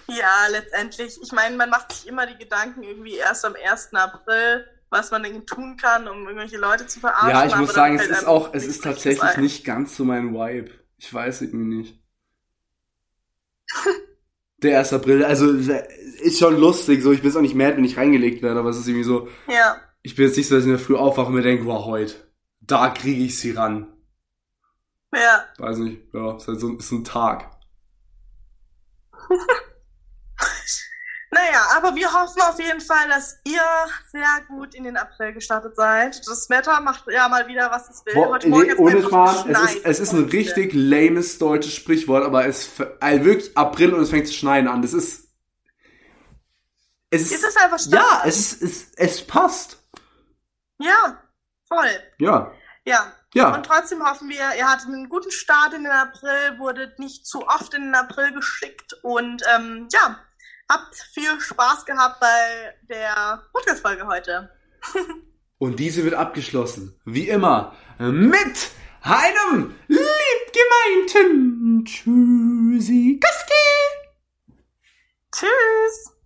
[SPEAKER 2] Ja, letztendlich. Ich meine, man macht sich immer die Gedanken irgendwie erst am 1. April, was man denn tun kann, um irgendwelche Leute zu verarschen.
[SPEAKER 1] Ja, ich muss sagen, es
[SPEAKER 2] fällt
[SPEAKER 1] ist auch, es ist tatsächlich
[SPEAKER 2] ein.
[SPEAKER 1] nicht ganz so mein Vibe. Ich weiß irgendwie nicht. Der 1. April, also ist schon lustig, so ich bin jetzt auch nicht mad, wenn ich reingelegt werde, aber es ist irgendwie so,
[SPEAKER 2] Ja,
[SPEAKER 1] ich bin jetzt nicht so, dass ich in der Früh aufwache und mir denke, wow, heute, da kriege ich sie ran.
[SPEAKER 2] ja.
[SPEAKER 1] Weiß nicht, ja, ist halt so, ist so ein Tag.
[SPEAKER 2] Naja, aber wir hoffen auf jeden Fall, dass ihr sehr gut in den April gestartet seid. Das Wetter macht ja mal wieder, was es will.
[SPEAKER 1] Boah,
[SPEAKER 2] Heute Morgen
[SPEAKER 1] nee, ohne Spaß, es ist, es ist ein richtig lames deutsches Sprichwort, aber es also wirklich April und es fängt zu schneien an. Das ist. Es ist.
[SPEAKER 2] Ist es einfach Standard?
[SPEAKER 1] ja, es ist, es, es passt.
[SPEAKER 2] Ja, voll.
[SPEAKER 1] Ja.
[SPEAKER 2] Ja.
[SPEAKER 1] Ja.
[SPEAKER 2] Und trotzdem hoffen wir, ihr hattet einen guten Start in den April, wurdet nicht zu oft in den April geschickt und ähm, ja, habt viel Spaß gehabt bei der Podcast-Folge heute.
[SPEAKER 1] Und diese wird abgeschlossen, wie immer, mit einem liebgemeinten Tschüssi.
[SPEAKER 2] Tschüss!